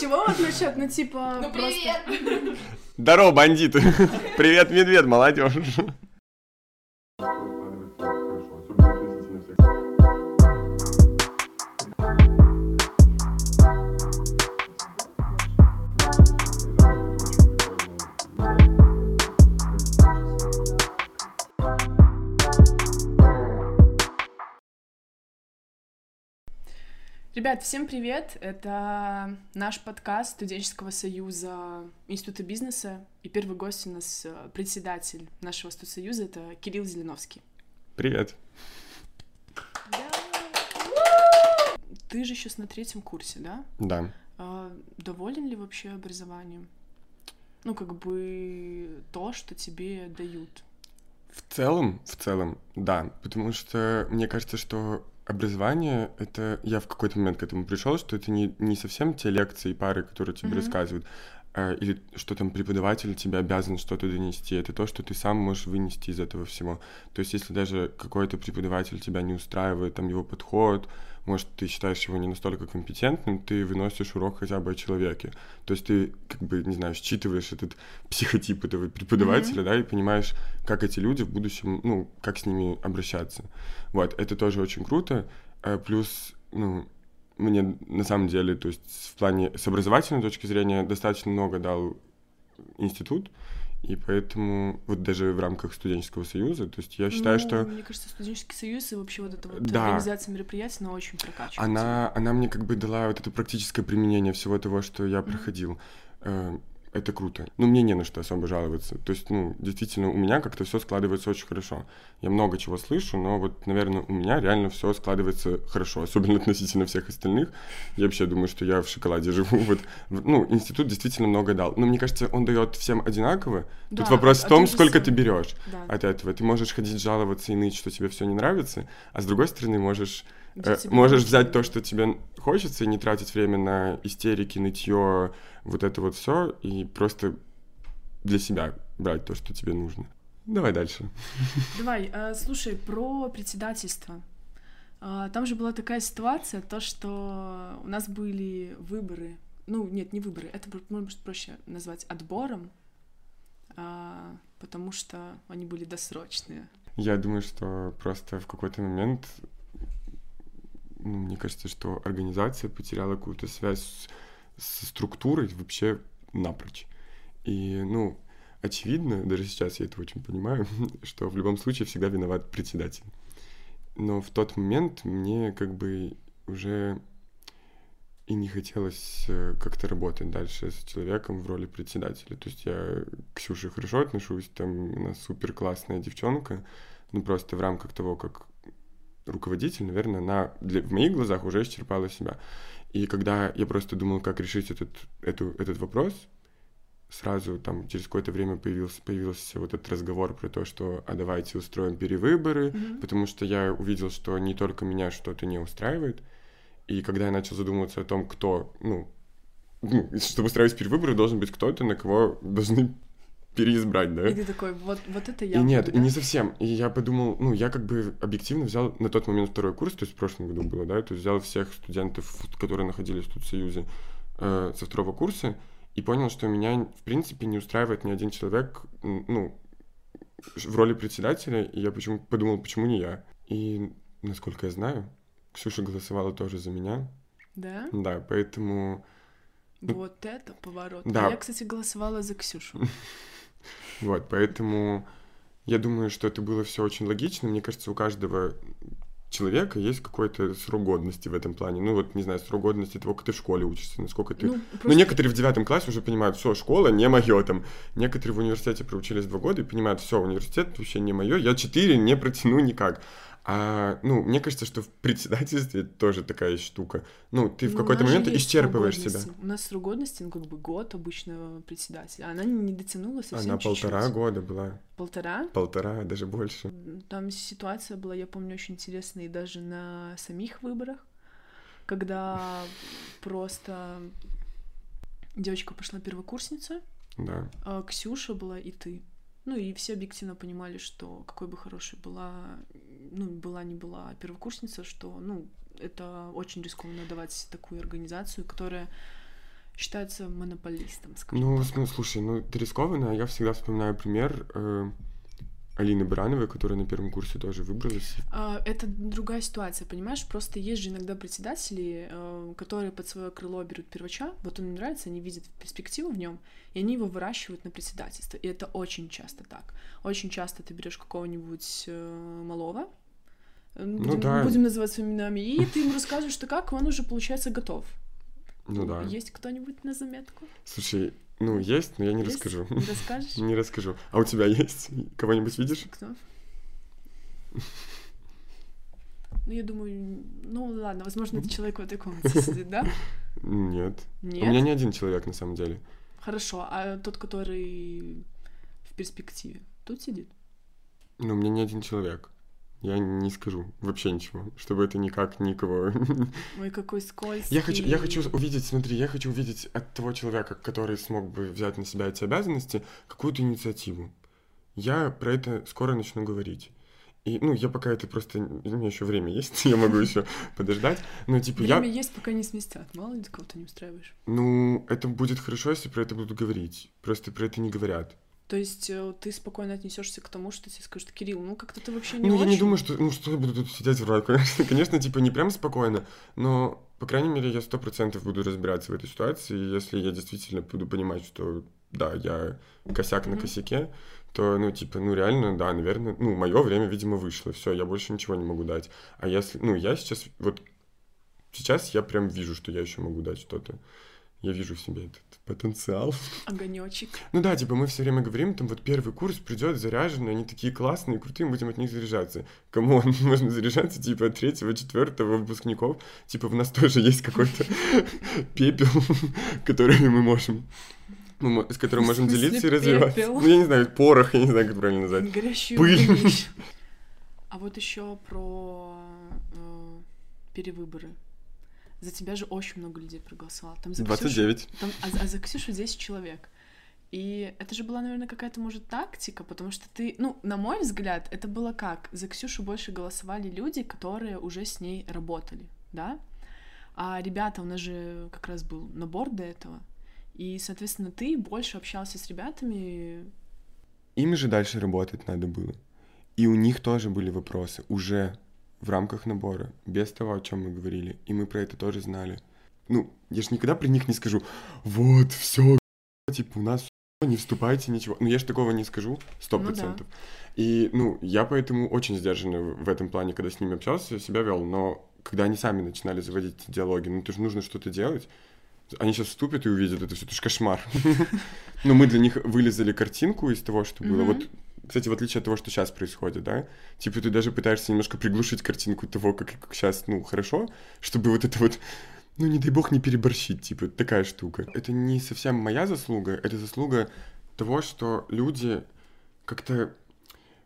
чего вот насчет, ну типа... Ну просто- привет! Здорово, бандиты! Привет, медведь, молодежь! Ребят, всем привет! Это наш подкаст студенческого союза Института бизнеса. И первый гость у нас э, председатель нашего студсоюза, это Кирилл Зеленовский. Привет. Ты же сейчас на третьем курсе, да? Да. А, Доволен ли вообще образованием? Ну, как бы то, что тебе дают. В целом, в целом, да. Потому что мне кажется, что образование это я в какой-то момент к этому пришел, что это не, не совсем те лекции и пары, которые тебе Мгм. рассказывают, или что там преподаватель тебе обязан что-то донести. Это то, что ты сам можешь вынести из этого всего. То есть, если даже какой-то преподаватель тебя не устраивает, там его подход, может, ты считаешь его не настолько компетентным, ты выносишь урок хотя бы о человеке. То есть ты, как бы, не знаю, считываешь этот психотип этого преподавателя, да, и понимаешь, как эти люди в будущем, ну, как с ними обращаться. Вот, это тоже очень круто. А Плюс, ну, мне на самом деле, то есть в плане с образовательной точки зрения достаточно много дал институт, и поэтому вот даже в рамках студенческого союза, то есть я считаю, Ну, что Мне кажется, студенческий союз и вообще вот эта вот Да. организация мероприятий, она очень прокачивает. она, она мне как бы дала вот это практическое применение всего того, что я Мгм. проходил. Это круто. Ну, мне не на что особо жаловаться. То есть, ну, действительно, у меня как-то все складывается очень хорошо. Я много чего слышу, но вот, наверное, у меня реально все складывается хорошо, особенно относительно всех остальных. Я вообще думаю, что я в шоколаде живу. Вот, ну, институт действительно много дал. Но мне кажется, он дает всем одинаково. Да, Тут вопрос в том, сколько ты берешь Да. от этого. Ты можешь ходить жаловаться и ныть, что тебе все не нравится, а с другой стороны можешь Можешь нужно. взять то, что тебе хочется, и не тратить время на истерики, нытье, вот это вот все, и просто для себя брать то, что тебе нужно. Давай дальше. Давай, э, слушай, про председательство. А, Там же была такая ситуация, то, что у нас были выборы. Ну, нет, не выборы, это может проще назвать отбором, а, потому что они были досрочные. Я думаю, что просто в какой-то момент, ну, мне кажется, что организация потеряла какую-то связь с, со структурой вообще напрочь. И, ну, очевидно, даже сейчас я это очень понимаю, что в любом случае всегда виноват председатель. Но в тот момент мне как бы уже и не хотелось э, как-то работать дальше с человеком в роли председателя. То есть я к Ксюше хорошо отношусь, там у нас супер классная девчонка, ну просто в рамках того, как руководитель, наверное, она для, в моих глазах уже исчерпала себя. И когда я просто думал, как решить этот, эту, этот вопрос, сразу там через какое-то время появился, появился вот этот разговор про то, что а давайте устроим перевыборы, Мгм. потому что я увидел, что не только меня что-то не устраивает, и когда я начал задумываться о том, кто, ну, ну, чтобы устраивать перевыборы, должен быть кто-то, на кого должны переизбрать, да? И ты такой, вот, вот это я. И нет, и не совсем. И я подумал, ну, я как бы объективно взял на тот момент второй курс, то есть в прошлом году было, да, то есть взял всех студентов, которые находились тут в Союзе э, со второго курса, и понял, что меня, в принципе, не устраивает ни один человек, ну, в роли председателя, и я почему подумал, почему не я. И, насколько я знаю, Ксюша голосовала тоже за меня, Да? да, поэтому, Ну, Вот это поворот. да. Я, кстати, голосовала за Ксюшу. Вот, поэтому я думаю, что это было все очень логично. Мне кажется, у каждого человека есть какой-то срок годности в этом плане. Ну вот, не знаю, срок годности того, как ты в школе учишься, насколько ты... Ну, Ну, просто- некоторые в девятом классе уже понимают, все, школа не мое там. Некоторые в университете проучились два года и понимают, все, университет вообще не мое, я четыре не протяну никак. А, ну, мне кажется, что в председательстве тоже такая штука. Ну, ты в Ну, какой-то момент исчерпываешь себя. У нас срок годности, ну, как бы год обычного председателя. Она не дотянула совсем Она полтора чуть-чуть. года была. Полтора? Полтора, даже больше. Там ситуация была, я помню, очень интересная и даже на самих выборах, когда просто девочка пошла первокурсница, Да. а Ксюша была и ты. Ну и все объективно понимали, что какой бы хорошей была, ну, была не была первокурсница, что, ну, это очень рискованно давать такую организацию, которая считается монополистом, скажем Ну, так. см- слушай, ну это рискованно. Я всегда вспоминаю пример э, Алины Барановой, которая на первом курсе тоже выбралась. А, Это другая ситуация, понимаешь? Просто есть же иногда председатели, э, которые под свое крыло берут первача, вот он им нравится, они видят перспективу в нем, и они его выращивают на председательство. И это очень часто так. Очень часто ты берешь какого-нибудь э, малого, э, будем, да. будем называть своими именами, и ты ему рассказываешь, что как, он уже, получается, готов. Ну да. Есть кто-нибудь на заметку? Слушай, ну есть, но я не Есть? расскажу. Не расскажешь? Не расскажу. А у тебя есть? Кого-нибудь видишь? Кто? Ну, я думаю, ну ладно, возможно, это человек в этой комнате сидит, да? Нет. Нет? У меня не один человек на самом деле. Хорошо, а тот, который в перспективе, тут сидит? Ну, у меня не один человек. Я не скажу вообще ничего, чтобы это никак никого... Ой, какой скользкий. Я хочу, я хочу увидеть, смотри, я хочу увидеть от того человека, который смог бы взять на себя эти обязанности, какую-то инициативу. Я про это скоро начну говорить. И, ну, я пока это просто... У меня еще время есть, я могу еще подождать. Но, типа, я... Время есть, пока не сместят. Мало ли кого-то не устраиваешь. Ну, это будет хорошо, если про это будут говорить. Просто про это не говорят. То есть э, ты спокойно отнесешься к тому, что тебе скажут, Кирилл, ну как-то ты вообще не Ну, очень. я не думаю, что, ну, что я буду тут сидеть врать, конечно, конечно, типа, не прям спокойно, но, по крайней мере, я сто процентов буду разбираться в этой ситуации, и если я действительно буду понимать, что, да, я косяк на косяке, то, ну, типа, ну, реально, да, наверное, ну, мое время, видимо, вышло, все, я больше ничего не могу дать. А если, ну, я сейчас, вот, сейчас я прям вижу, что я еще могу дать что-то. Я вижу в себе этот потенциал. Огонечек. Ну да, типа мы все время говорим, там вот первый курс придет заряженный, они такие классные, крутые, мы будем от них заряжаться. Кому можно заряжаться, типа, от третьего, четвертого выпускников. Типа в нас тоже есть какой-то пепел, который мы можем, мо- с которым можем делиться и развиваться. пепел? Ну, я не знаю, порох, я не знаю, как правильно назвать. Горящие Пыль. А вот еще про э, перевыборы. За тебя же очень много людей проголосовало. Там за Ксюшу- 29. Там, а, за- а за Ксюшу 10 человек. И это же была, наверное, какая-то, может, тактика, потому что ты, ну, на мой взгляд, это было как? За Ксюшу больше голосовали люди, которые уже с ней работали, да? А ребята, у нас же как раз был набор до этого. И, соответственно, ты больше общался с ребятами. Им же дальше работать надо было. И у них тоже были вопросы уже в рамках набора, без того, о чем мы говорили. И мы про это тоже знали. Ну, я же никогда при них не скажу, вот, все, типа, у нас не вступайте, ничего. Ну, я же такого не скажу, сто Ну да. процентов. И, ну, я поэтому очень сдержанно в этом плане, когда с ними общался, себя вел. Но когда они сами начинали заводить диалоги, ну, это же нужно что-то делать. Они сейчас вступят и увидят это все, это же кошмар. Но мы для них вылезали картинку из того, что было. Вот, кстати, в отличие от того, что сейчас происходит, да, типа ты даже пытаешься немножко приглушить картинку того, как, сейчас, ну, хорошо, чтобы вот это вот, ну, не дай бог, не переборщить, типа, такая штука. Это не совсем моя заслуга, это заслуга того, что люди как-то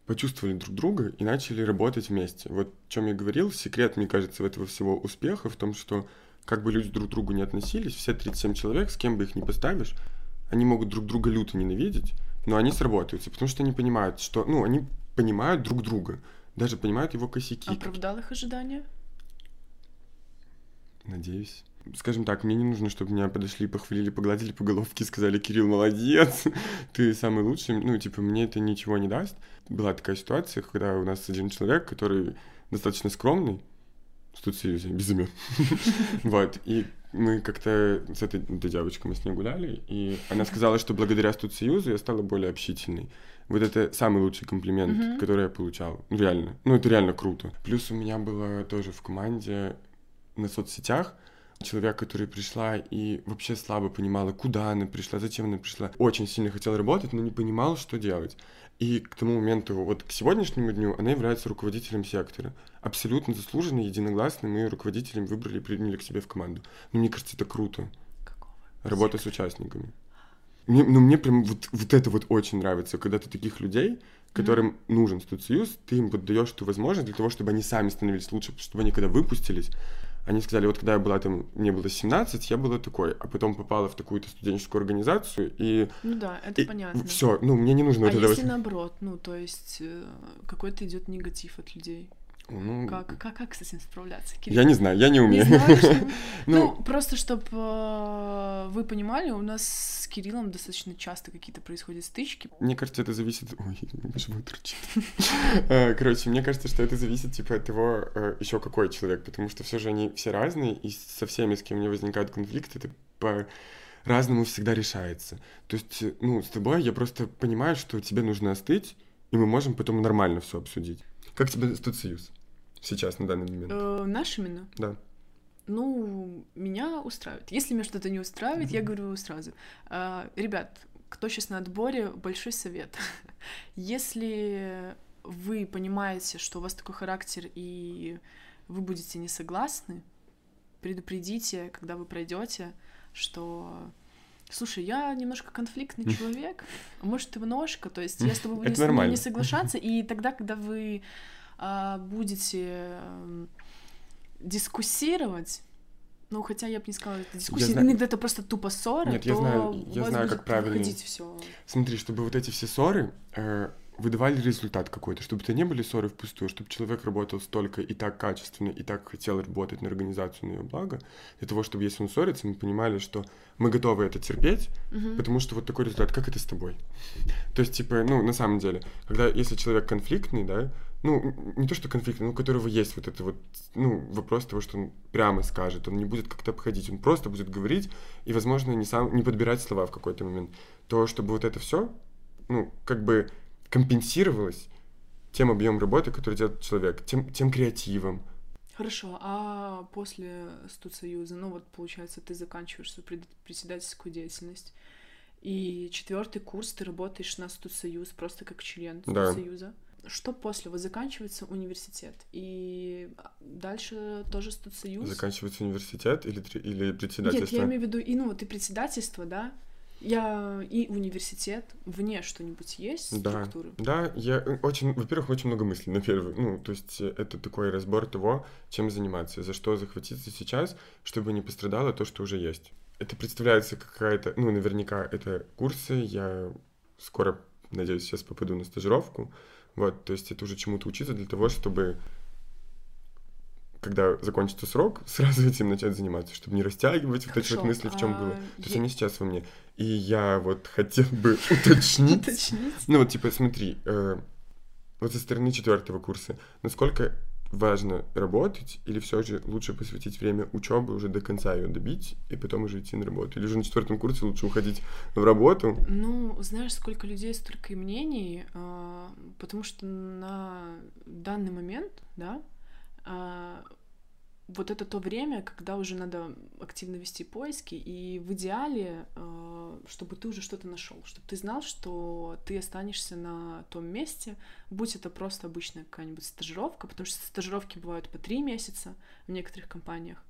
почувствовали друг друга и начали работать вместе. Вот о чем я говорил, секрет, мне кажется, этого всего успеха в том, что как бы люди друг к другу не относились, все 37 человек, с кем бы их ни поставишь, они могут друг друга люто ненавидеть, но они сработаются, потому что они понимают, что, ну, они понимают друг друга, даже понимают его косяки. Оправдал их ожидания? Надеюсь. Скажем так, мне не нужно, чтобы меня подошли, похвалили, погладили по головке, сказали, Кирилл, молодец, ты самый лучший. Ну, типа, мне это ничего не даст. Была такая ситуация, когда у нас один человек, который достаточно скромный, в студсоюзе, без имен. Вот, и мы как-то с этой, этой девочкой мы с ней гуляли, и она сказала, что благодаря студсоюзу я стала более общительной. Вот это самый лучший комплимент, Мгм. который я получал. Ну, реально. Ну, это реально круто. Плюс у меня было тоже в команде на соцсетях человек, который пришла и вообще слабо понимала, куда она пришла, зачем она пришла. Очень сильно хотела работать, но не понимал, что делать. И к тому моменту, вот к сегодняшнему дню, она является руководителем сектора. Абсолютно заслуженно, единогласно мы ее руководителем выбрали и приняли к себе в команду. Ну, мне кажется, это круто. Какого? Работа с участниками. Мне, ну, мне прям вот, вот это вот очень нравится, когда ты таких людей, которым нужен студсоюз, ты им вот даешь ту возможность для того, чтобы они сами становились лучше, чтобы они когда выпустились, они сказали, вот когда я была там, мне было 17, я была такой, а потом попала в такую-то студенческую организацию, и, Ну да, это понятно. все, ну, мне не нужно А вот если вот- наоборот, ну, то есть э, какой-то идет негатив от людей? Ну, Как, как, как с этим справляться? Кирилл? я не знаю, я не Не умею. знаешь, что- Ну, Ну, просто чтобы вы понимали, у нас с Кириллом достаточно часто какие-то происходят стычки. Мне кажется, это зависит... Ой, живот урчит. Э, Короче, мне кажется, что это зависит, типа, от того, еще какой человек, потому что все же они все разные, и со всеми, с кем у меня возникают конфликты, это по-разному всегда решается. То есть, э, ну, с тобой я просто понимаю, что тебе нужно остыть, и мы можем потом нормально все обсудить. Как тебе тут союз сейчас, на данный момент? Э, наш именно? Да. Ну, меня устраивает. Если меня что-то не устраивает, я Мгм. говорю сразу. «А, Ребят, кто сейчас на отборе, большой совет. Если вы понимаете, что у вас такой характер, и вы будете не согласны, предупредите, когда вы пройдете, что Слушай, я немножко конфликтный человек, может, ты ножка, то есть я с тобой буду не соглашаться, и тогда, когда вы а, будете м, дискуссировать, ну, хотя я бы не сказала, это дискуссия, знаю- иногда это просто тупо ссора, Нет, я то знаю- у я вас знаю, будет как правильнее. выходить все. Смотри, чтобы вот эти все ссоры э, выдавали результат какой-то, чтобы это не были ссоры впустую, чтобы человек работал столько и так качественно, и так хотел работать на организацию, на ее благо, для того, чтобы если он ссорится, мы понимали, что мы готовы это терпеть, потому что вот такой результат, как это с тобой? То есть, типа, ну, на самом деле, когда, если человек конфликтный, да, ну, не то, что конфликтный, но у которого есть вот это вот, ну, вопрос того, что он прямо скажет, он не будет как-то обходить, он просто будет говорить и, возможно, не сам, не подбирать слова в какой-то момент, то чтобы вот это все, ну, как бы компенсировалось тем объемом работы, который делает человек, тем, тем креативом. Хорошо, а после студсоюза, ну вот получается, ты заканчиваешь свою пред- председательскую деятельность, и четвертый курс ты работаешь на студсоюз просто как член Да. студсоюза. Что после? Вот заканчивается университет, и дальше тоже студсоюз? Заканчивается университет или, или Нет, председательство? я имею в виду, и ну вот и председательство, да? Я и университет, вне что-нибудь есть Да. структуры? Да, я э, очень, во-первых, очень много мыслей на первый, ну, то есть э, это такой разбор того, чем заниматься, за что захватиться сейчас, чтобы не пострадало то, что уже есть. Это представляется какая-то, ну, наверняка это курсы, я скоро, надеюсь, сейчас попаду на стажировку, вот, то есть это уже чему-то учиться для того, чтобы когда закончится срок, сразу этим начать заниматься, чтобы не растягивать вот эти вот мысли, в чем а было. То есть е- они сейчас во мне. И я вот хотел бы уточнить, Уточнить? ну вот, типа, смотри, э, вот со стороны четвертого курса, насколько важно работать, или все же лучше посвятить время учебы, уже до конца ее добить, и потом уже идти на работу? Или же на четвертом курсе лучше уходить в работу? Ну, знаешь, сколько людей, столько и мнений, а, потому что на данный момент, да, вот это то время, когда уже надо активно вести поиски, и в идеале, а, чтобы ты уже что-то нашел, чтобы ты знал, что ты останешься на том месте, будь это просто обычная какая-нибудь стажировка, потому что стажировки бывают по три месяца в некоторых компаниях,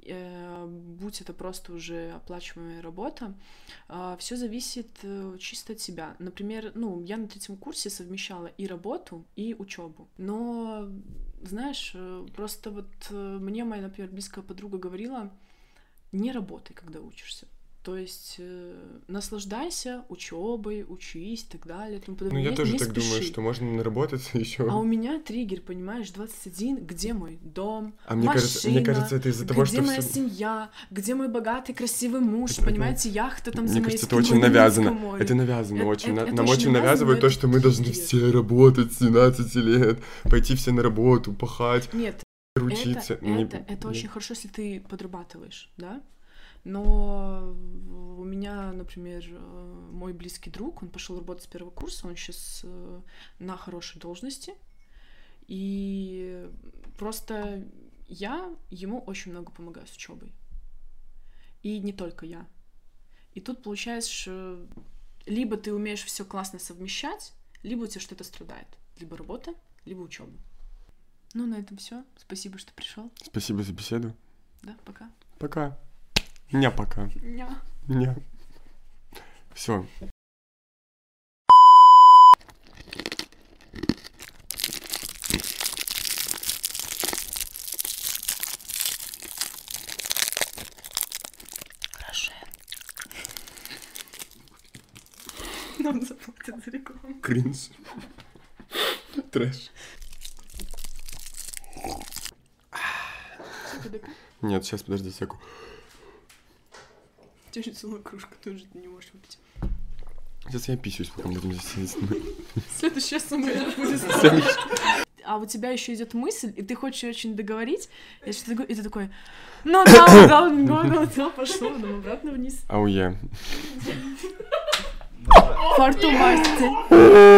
будь это просто уже оплачиваемая работа, все зависит э, чисто от тебя. Например, ну, я на третьем курсе совмещала и работу, и учебу. Но, знаешь, э, просто вот э, мне моя, например, близкая подруга говорила, не работай, когда учишься. То есть э, наслаждайся учебой, учись и так далее. тому Ну, я Не- тоже не так думаю, спеши. что можно наработаться еще. А у меня триггер, понимаешь, 21, где мой дом, А мне кажется, мне машина, кажется, это из-за того, где что моя всё- семья, где мой богатый, красивый муж, Это- это- понимаете, яхта там за Мне моей кажется, это очень навязано. море. Это навязано Это- очень. это- это Нам очень очень навязывают то, это что мы должны триггер. все работать с 17 лет, пойти все на работу, пахать, Нет, учиться. это, Не- это, это не- очень хорошо, если ты подрабатываешь, да? Но у меня, например, э, мой близкий друг, он пошел работать с первого курса, он сейчас на хорошей должности, и просто я ему очень много помогаю с учебой. И не только я. И тут получается, либо ты умеешь все классно совмещать, либо у тебя что-то страдает. Либо работа, либо учеба. Ну, на этом все. Спасибо, что пришел. Спасибо за беседу. Да, пока. Пока. Не пока. Ня. Не. Все. Хорошо. Нам заплатят за рекламу. Кринж. Трэш. Нет, сейчас, подожди секу. У тебя же целая кружка, тоже ты не можешь выпить. Сейчас я писюсь, пока мы будем здесь сидеть. Следующая сумма будет. А у тебя еще идет мысль, и ты хочешь её очень договорить, и, такое- и ты такой, ну да, да, да, да, да, пошло, потом обратно вниз. Ауе. Фарту масти.